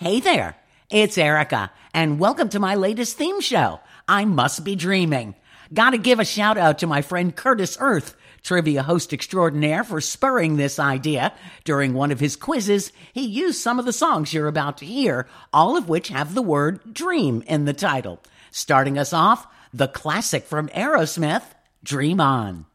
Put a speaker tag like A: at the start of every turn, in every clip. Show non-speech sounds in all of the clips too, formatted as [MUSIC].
A: Hey there, it's Erica, and welcome to my latest theme show, I Must Be Dreaming. Gotta give a shout out to my friend Curtis Earth, trivia host extraordinaire, for spurring this idea. During one of his quizzes, he used some of the songs you're about to hear, all of which have the word dream in the title. Starting us off, the classic from Aerosmith, Dream On.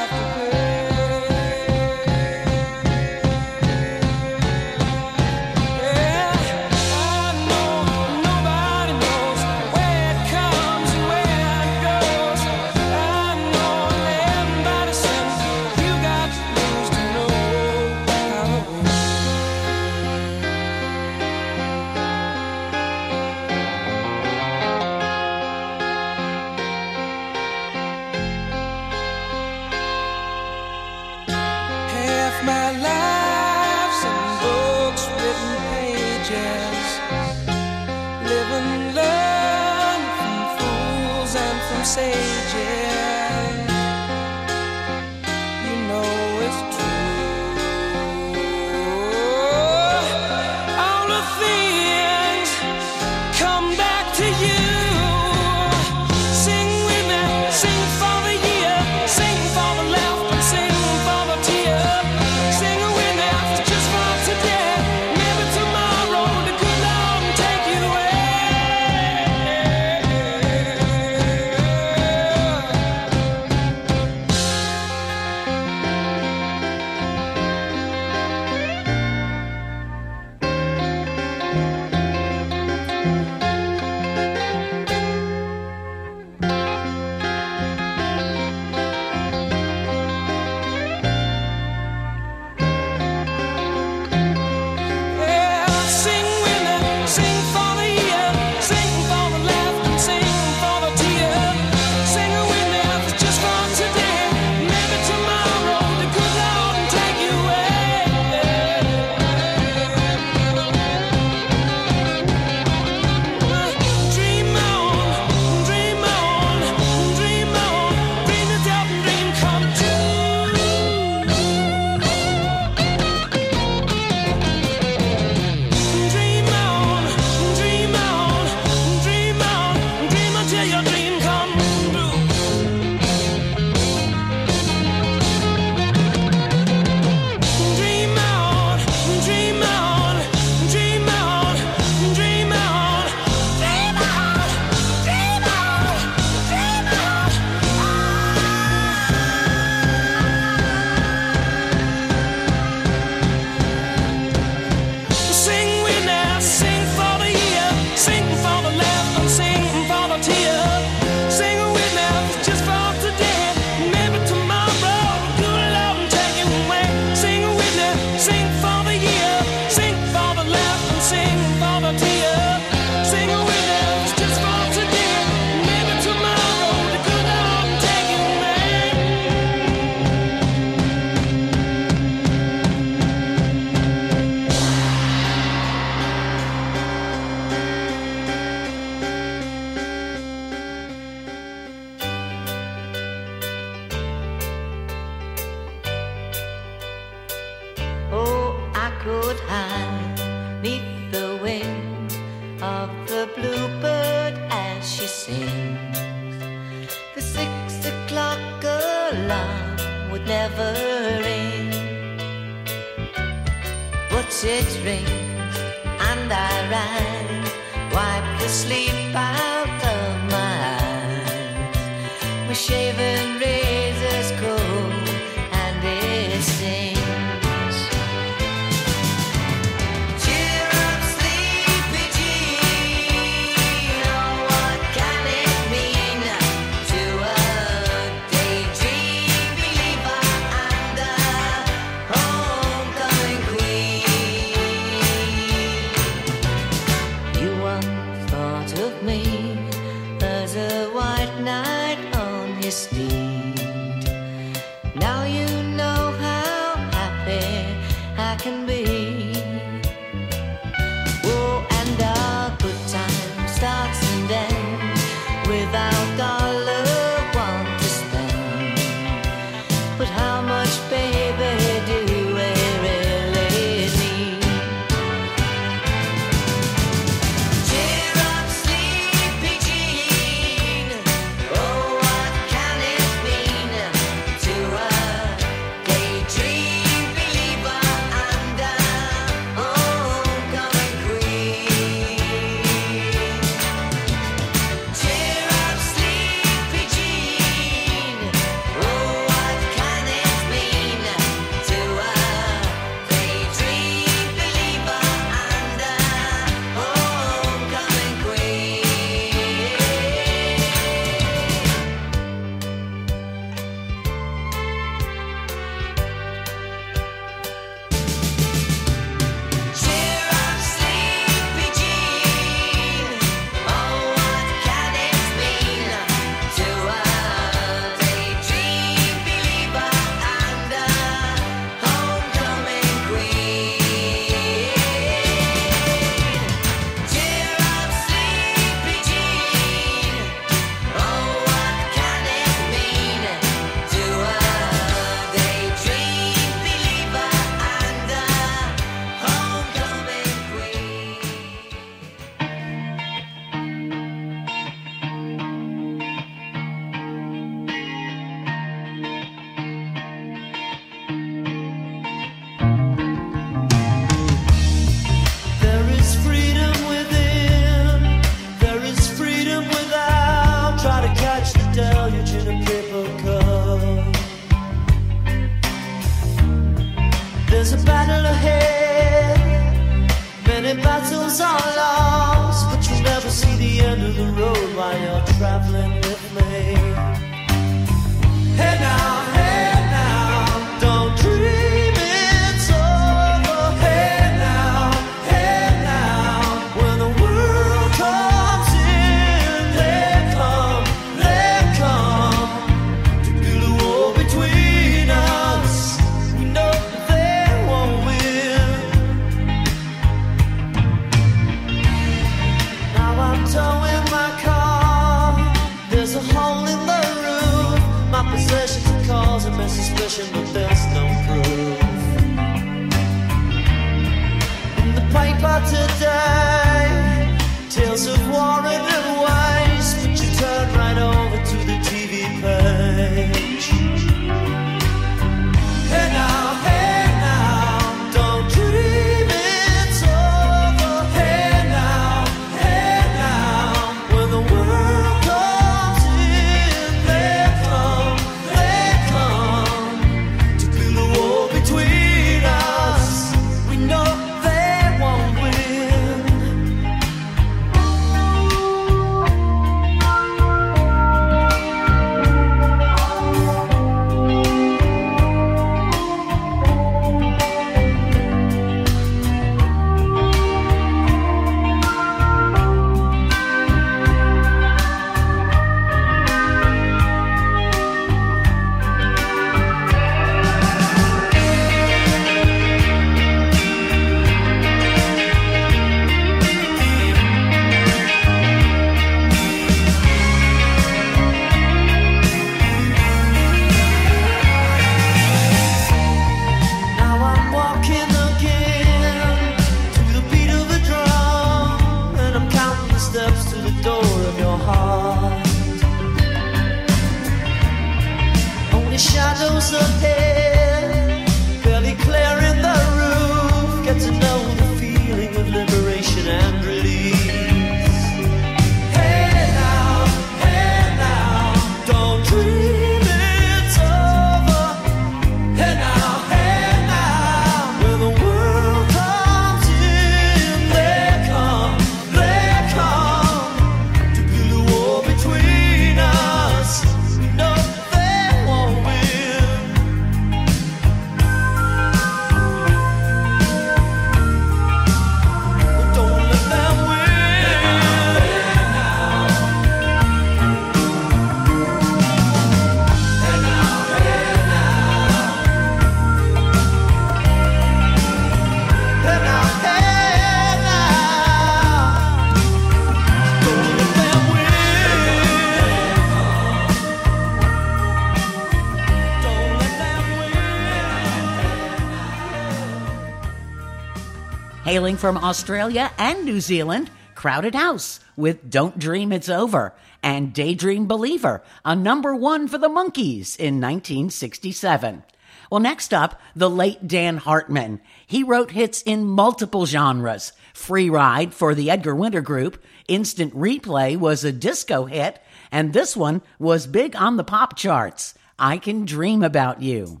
B: Hailing from Australia and New Zealand, Crowded House with Don't Dream It's Over and Daydream Believer, a number one for the Monkees in 1967. Well, next up, the late Dan Hartman. He wrote hits in multiple genres. Free Ride for the Edgar Winter Group, Instant Replay was a disco hit, and this one was big on the pop charts. I Can Dream About You.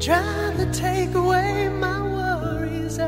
C: trying to take away my worries.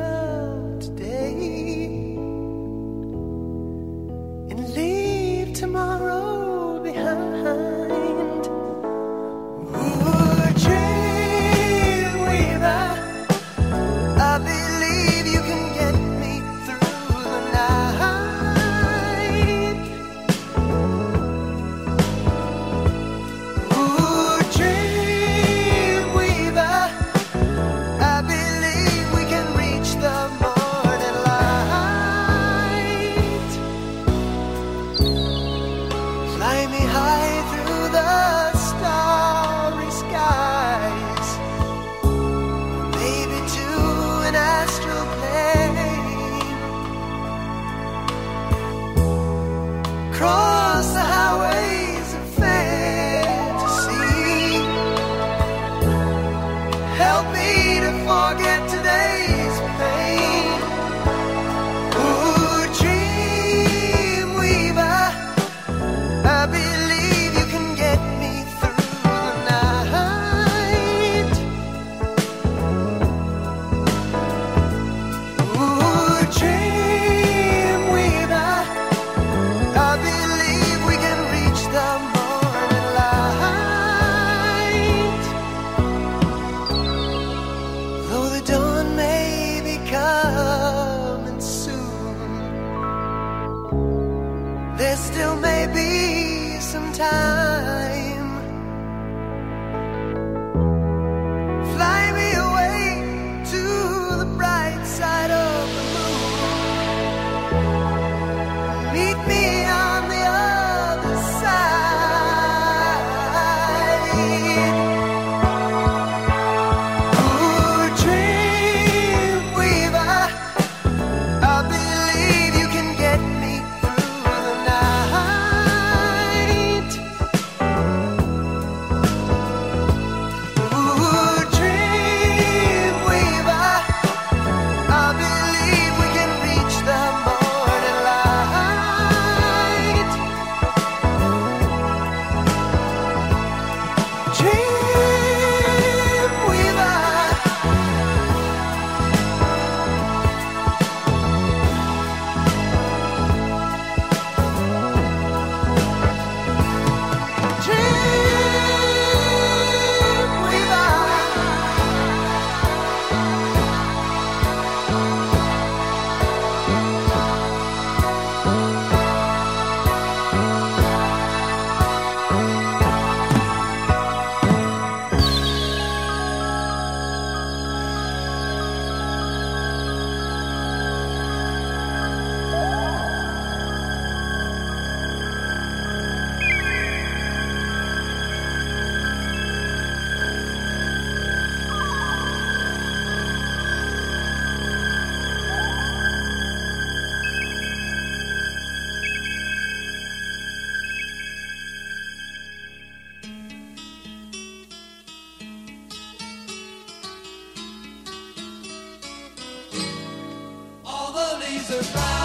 B: survive.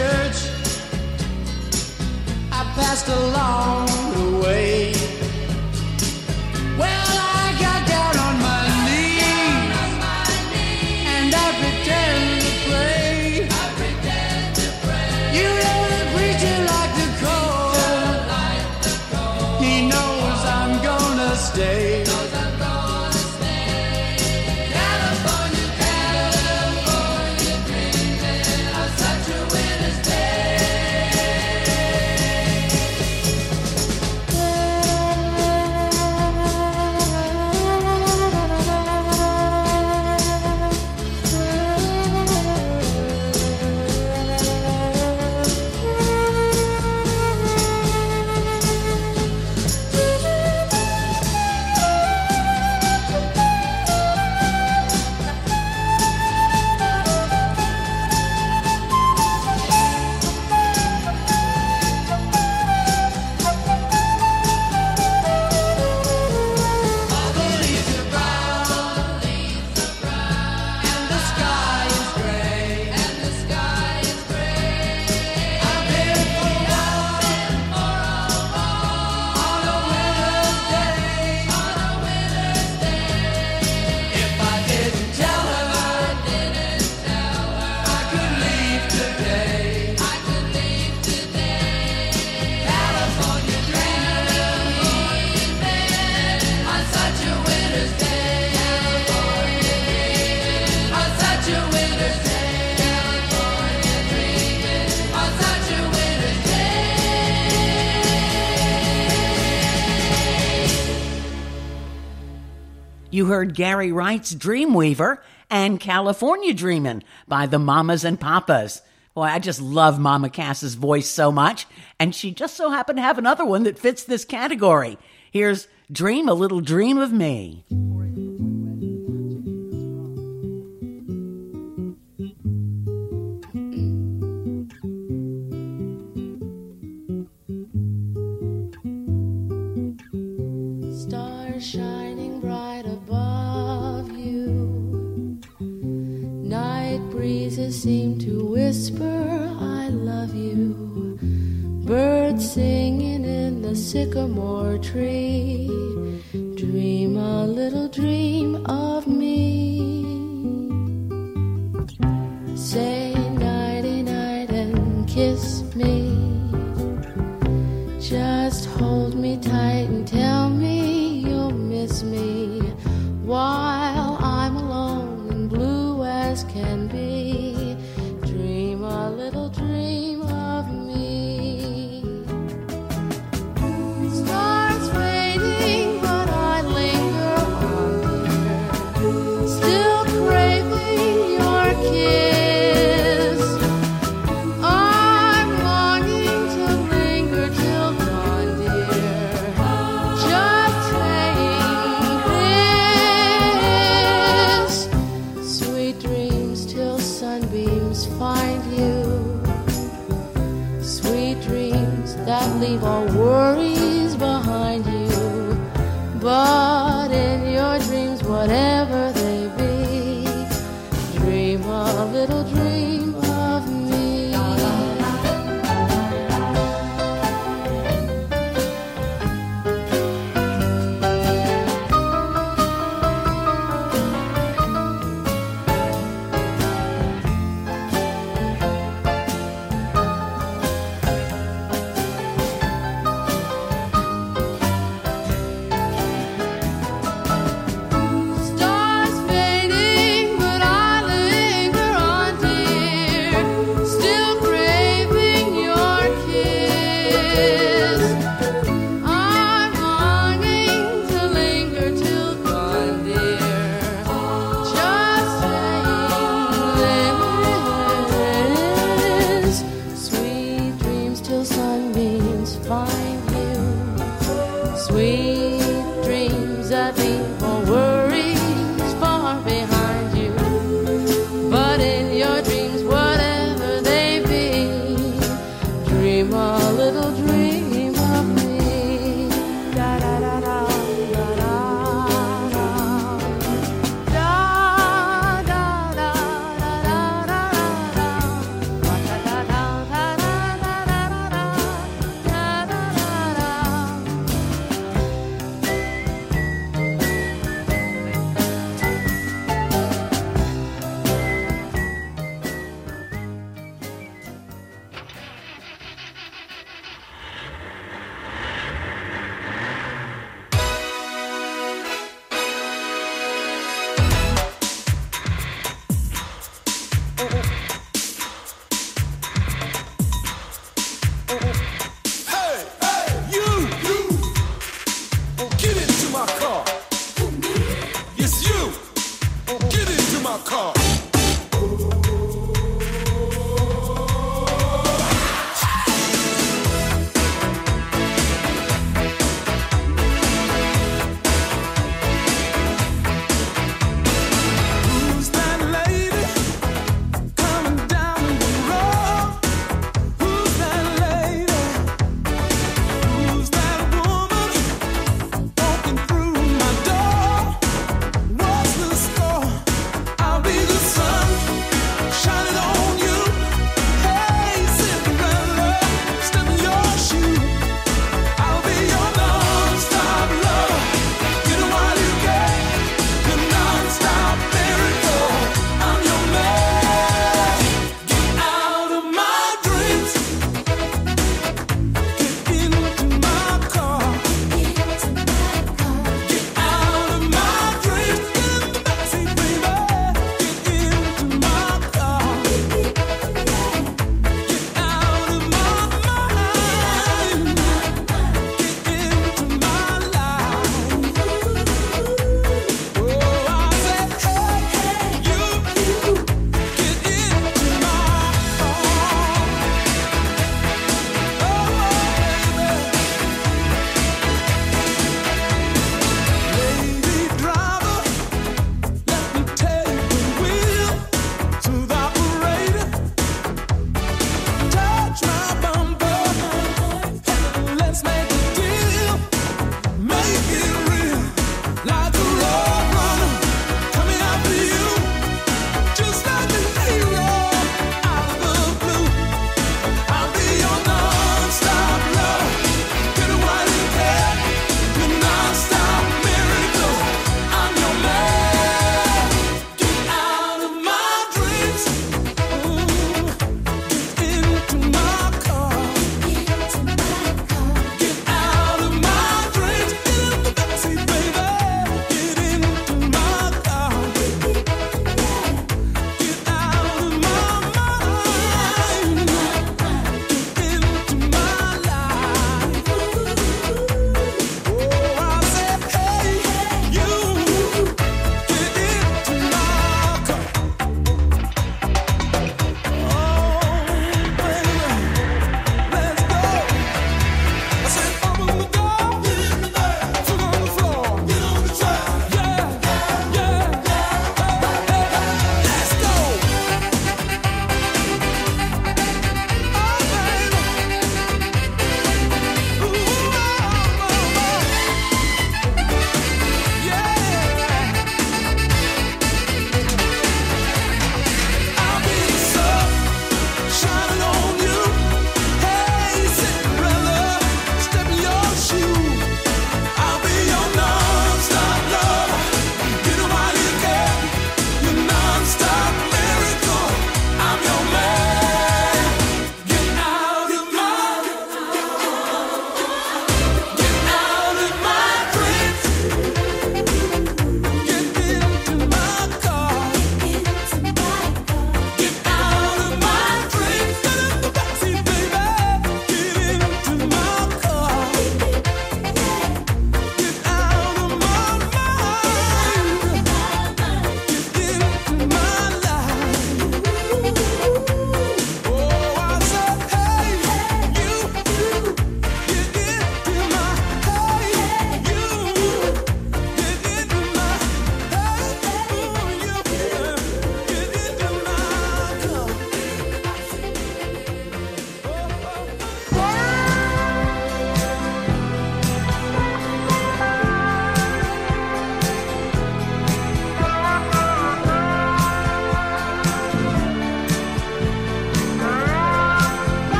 B: church. I passed along. You
D: heard Gary Wright's Dreamweaver and California Dreamin' by the Mamas and Papas. Boy, I just love Mama Cass's voice so much, and she just so happened to have another one that fits this category. Here's Dream a Little Dream of Me.
E: Seem to whisper, I love you. Birds singing in the sycamore tree. Dream a little dream of me. Say nighty night and kiss me. Just hold me tight and tell me you'll miss me while I'm alone and blue as can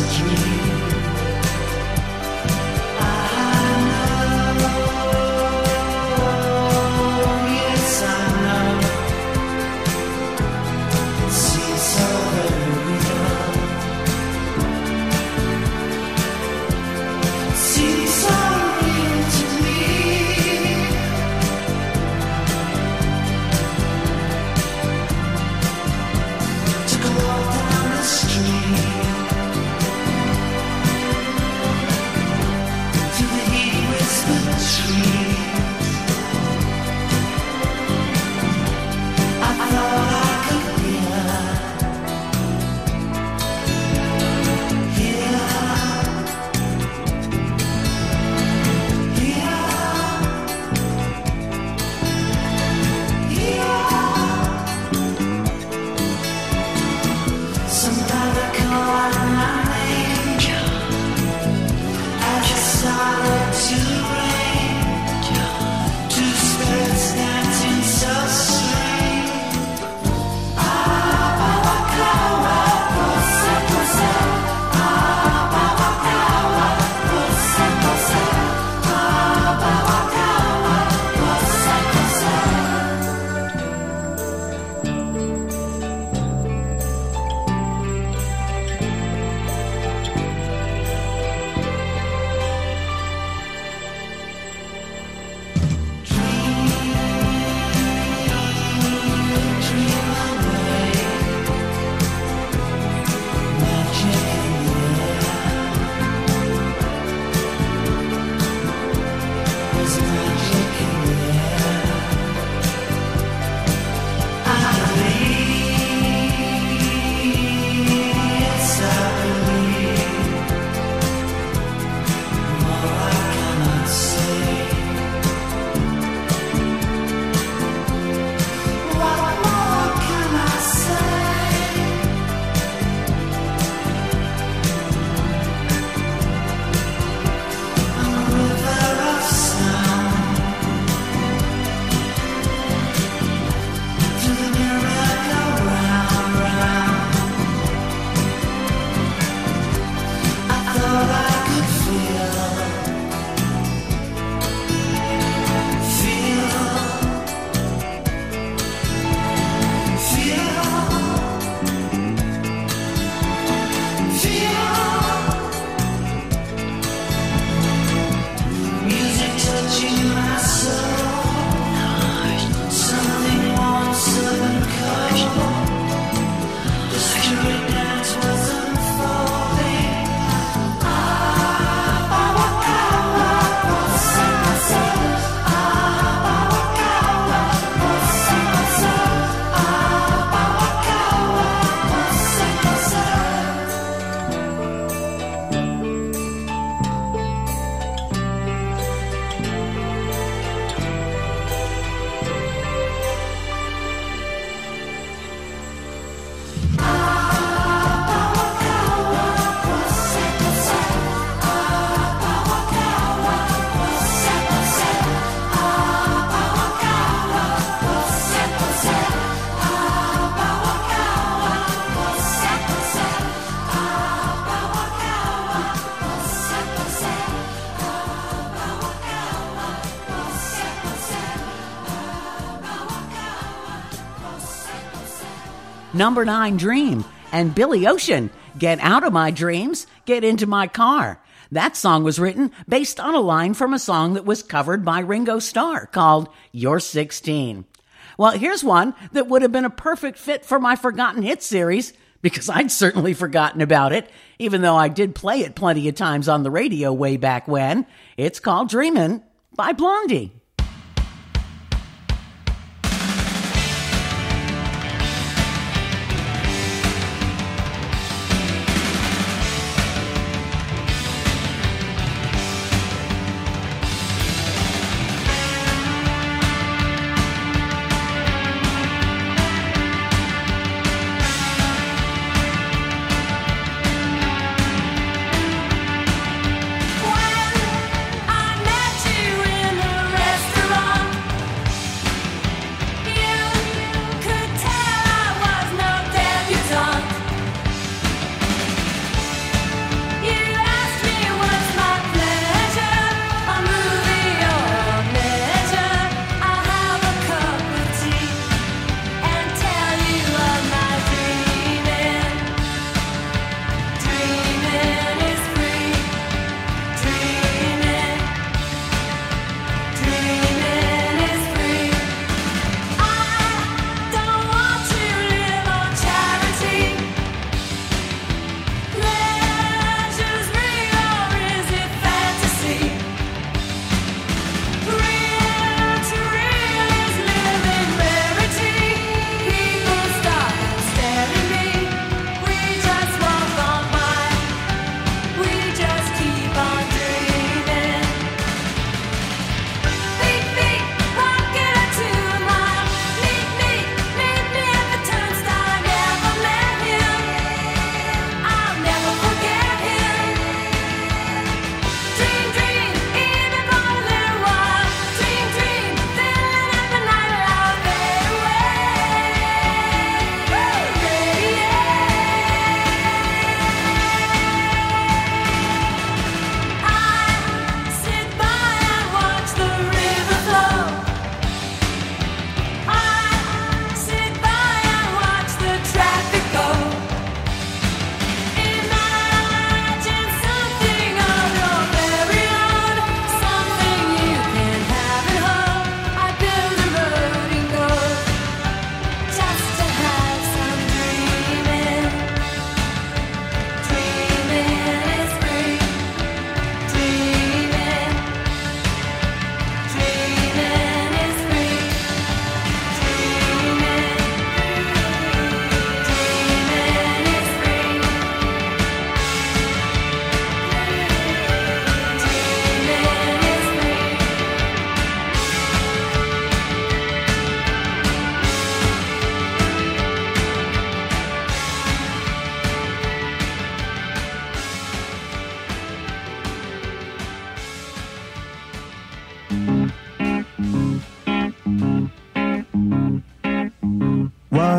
E: a dream.
D: Number nine, Dream, and Billy Ocean, Get Out of My Dreams, Get Into My Car. That song was written based on a line from a song that was covered by Ringo Starr called You're 16. Well, here's one that would have been a perfect fit for my Forgotten Hits series because [LAUGHS] I'd certainly forgotten about it, even though I did play it plenty of times on the radio way back when. It's called Dreamin' by Blondie.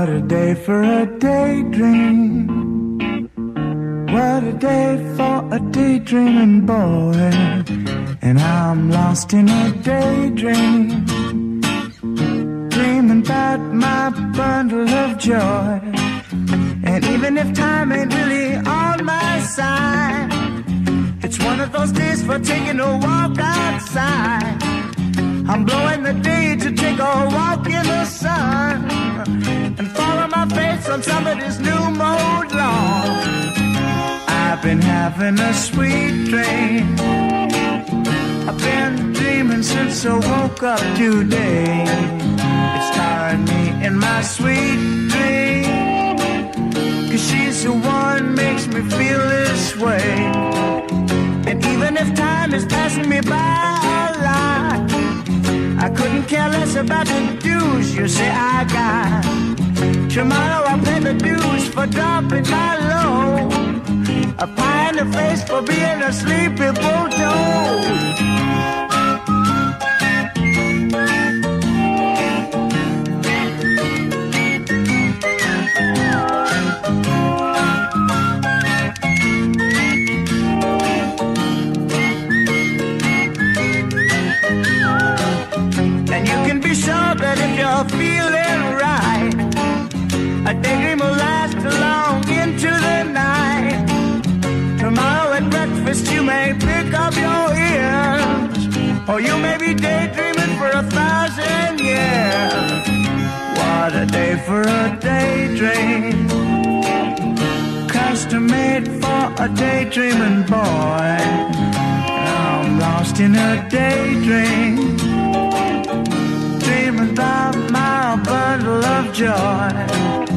F: What a day for a daydream. What a day for a daydreaming boy. And I'm lost in a daydream. Dreaming about my bundle of joy. And even if time ain't really on my side, it's one of those days for taking a walk outside. I'm blowing the day to take a walk in the sun and follow my face on somebody's new mode lawn. I've been having a sweet dream. I've been dreaming since I woke up today. It's tiring me in my sweet dream. Cause she's the one makes me feel this way. And even if time is passing me by I couldn't care less about the dues you say I got. Tomorrow I'll pay the dues for dropping my load. A pie in the face for being a sleepy bulldog. Or you may be daydreaming for a thousand years. What a day for a daydream, custom made for a daydreaming boy. I'm lost in a daydream dreaming about my bundle of joy.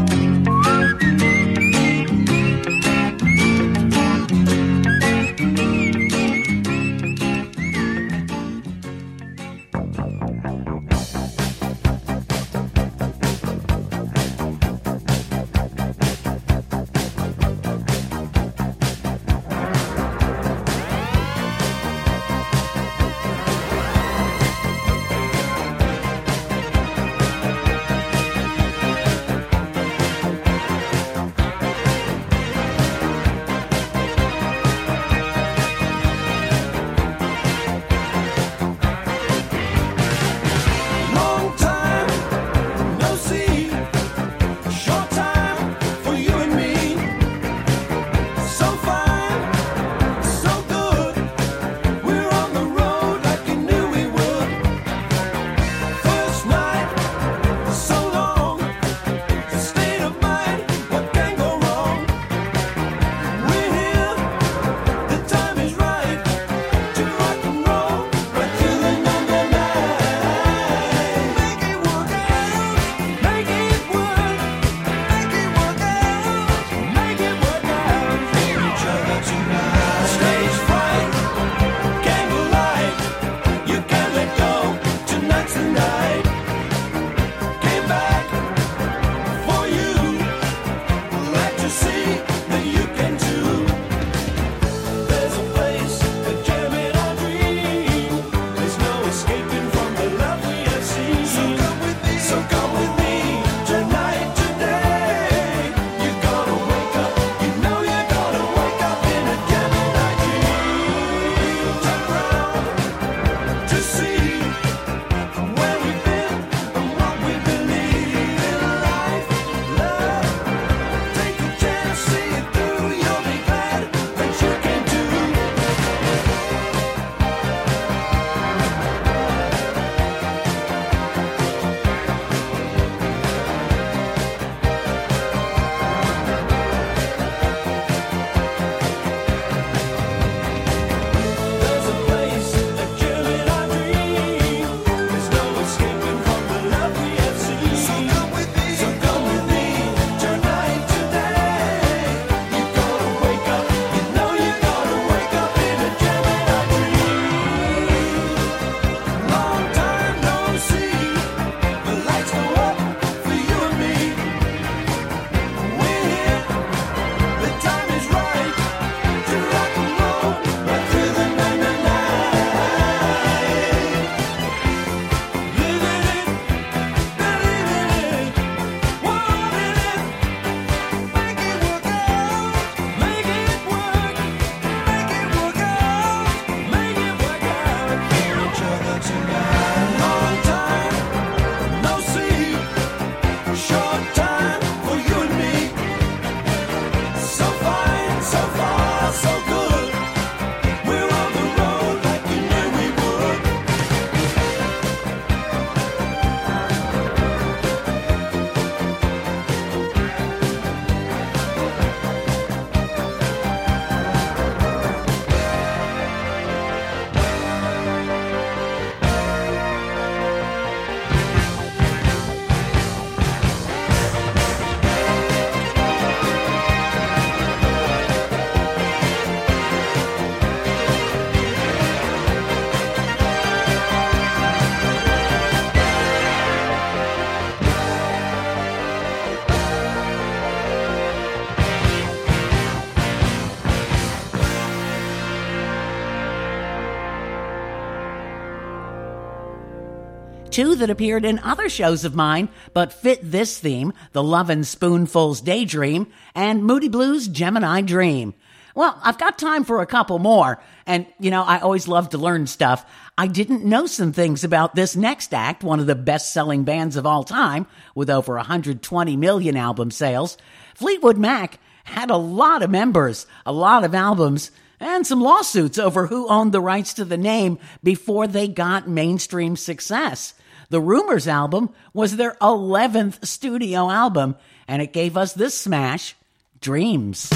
D: Two that appeared in other shows of mine but fit this theme The Lovin' Spoonful's Daydream and Moody Blues' Gemini Dream. Well, I've got time for a couple more, and you know, I always love to learn stuff. I didn't know some things about this next act, one of the best selling bands of all time, with over 120 million album sales. Fleetwood Mac had a lot of members, a lot of albums, and some lawsuits over who owned the rights to the name before they got mainstream success. The Rumours album was their 11th studio album, and it gave us this smash, Dreams.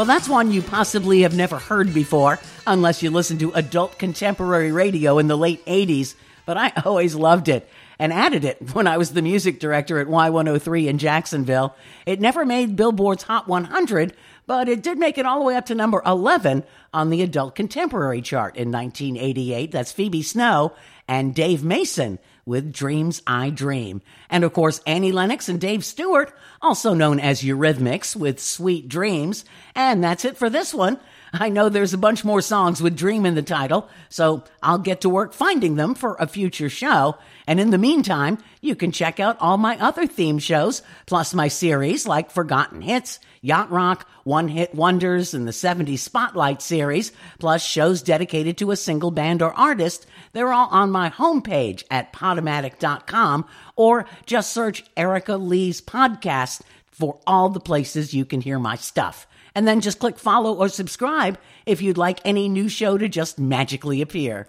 D: Well, that's one you possibly have never heard before, unless you listen to adult contemporary radio in the late 80s, but I always loved it and added it when I was the music director at Y103 in Jacksonville. It never made Billboard's Hot 100, but it did make it all the way up to number 11 on the adult contemporary chart in 1988. That's Phoebe Snow and Dave Mason with Dreams I Dream. And of course, Annie Lennox and Dave Stewart, also known as Eurythmics, with Sweet Dreams. And that's it for this one. I know there's a bunch more songs with Dream in the title, so I'll get to work finding them for a future show. And in the meantime, you can check out all my other theme shows, plus my series like Forgotten Hits, Yacht Rock, One Hit Wonders, and the 70s Spotlight series, plus shows dedicated to a single band or artist. They're all on my homepage at podomatic.com or just search Erica Lee's podcast for all the places you can hear my stuff. And then just click follow or subscribe if you'd like any new show to just magically appear.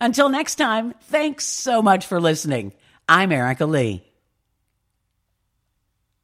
D: Until next time, thanks so much for listening. I'm Erica Lee.